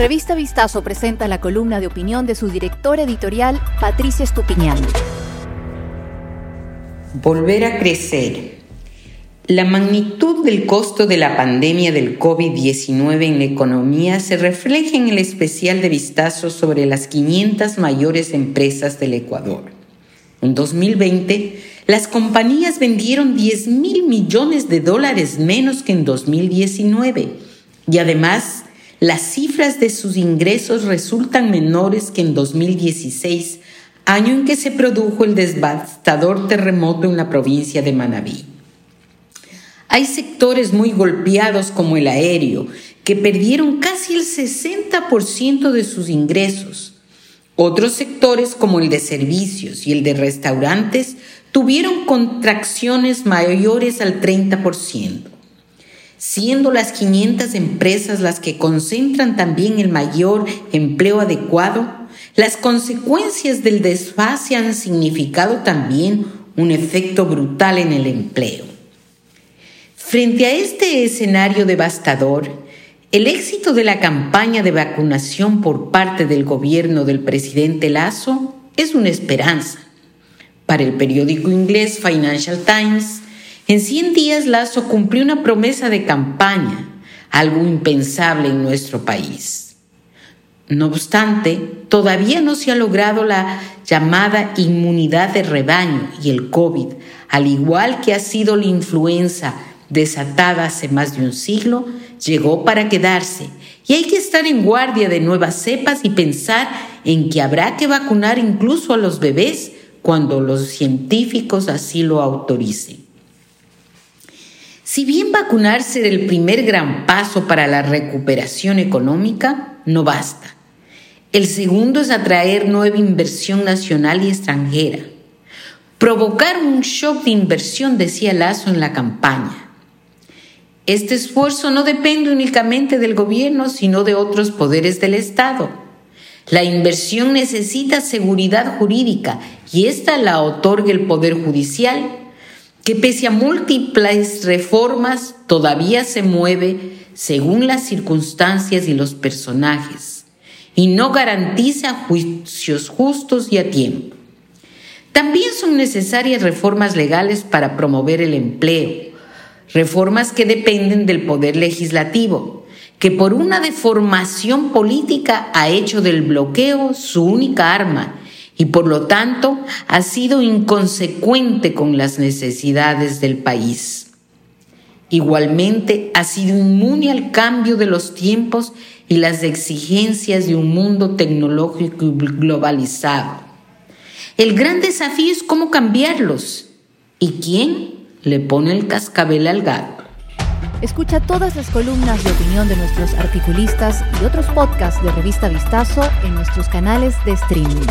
Revista Vistazo presenta la columna de opinión de su directora editorial, Patricia Estupiñán. Volver a crecer. La magnitud del costo de la pandemia del COVID-19 en la economía se refleja en el especial de vistazo sobre las 500 mayores empresas del Ecuador. En 2020, las compañías vendieron 10 mil millones de dólares menos que en 2019 y además las cifras de sus ingresos resultan menores que en 2016, año en que se produjo el devastador terremoto en la provincia de Manabí. Hay sectores muy golpeados como el aéreo, que perdieron casi el 60% de sus ingresos. Otros sectores como el de servicios y el de restaurantes tuvieron contracciones mayores al 30% siendo las 500 empresas las que concentran también el mayor empleo adecuado, las consecuencias del desfase han significado también un efecto brutal en el empleo. Frente a este escenario devastador, el éxito de la campaña de vacunación por parte del gobierno del presidente Lazo es una esperanza. Para el periódico inglés Financial Times, en 100 días Lazo cumplió una promesa de campaña, algo impensable en nuestro país. No obstante, todavía no se ha logrado la llamada inmunidad de rebaño y el COVID, al igual que ha sido la influenza desatada hace más de un siglo, llegó para quedarse y hay que estar en guardia de nuevas cepas y pensar en que habrá que vacunar incluso a los bebés cuando los científicos así lo autoricen. Si bien vacunarse el primer gran paso para la recuperación económica, no basta. El segundo es atraer nueva inversión nacional y extranjera. Provocar un shock de inversión, decía Lazo en la campaña. Este esfuerzo no depende únicamente del gobierno, sino de otros poderes del Estado. La inversión necesita seguridad jurídica y esta la otorga el Poder Judicial que pese a múltiples reformas todavía se mueve según las circunstancias y los personajes y no garantiza juicios justos y a tiempo. También son necesarias reformas legales para promover el empleo, reformas que dependen del poder legislativo, que por una deformación política ha hecho del bloqueo su única arma y por lo tanto ha sido inconsecuente con las necesidades del país. Igualmente ha sido inmune al cambio de los tiempos y las exigencias de un mundo tecnológico y globalizado. El gran desafío es cómo cambiarlos y quién le pone el cascabel al gato. Escucha todas las columnas de opinión de nuestros articulistas y otros podcasts de Revista Vistazo en nuestros canales de streaming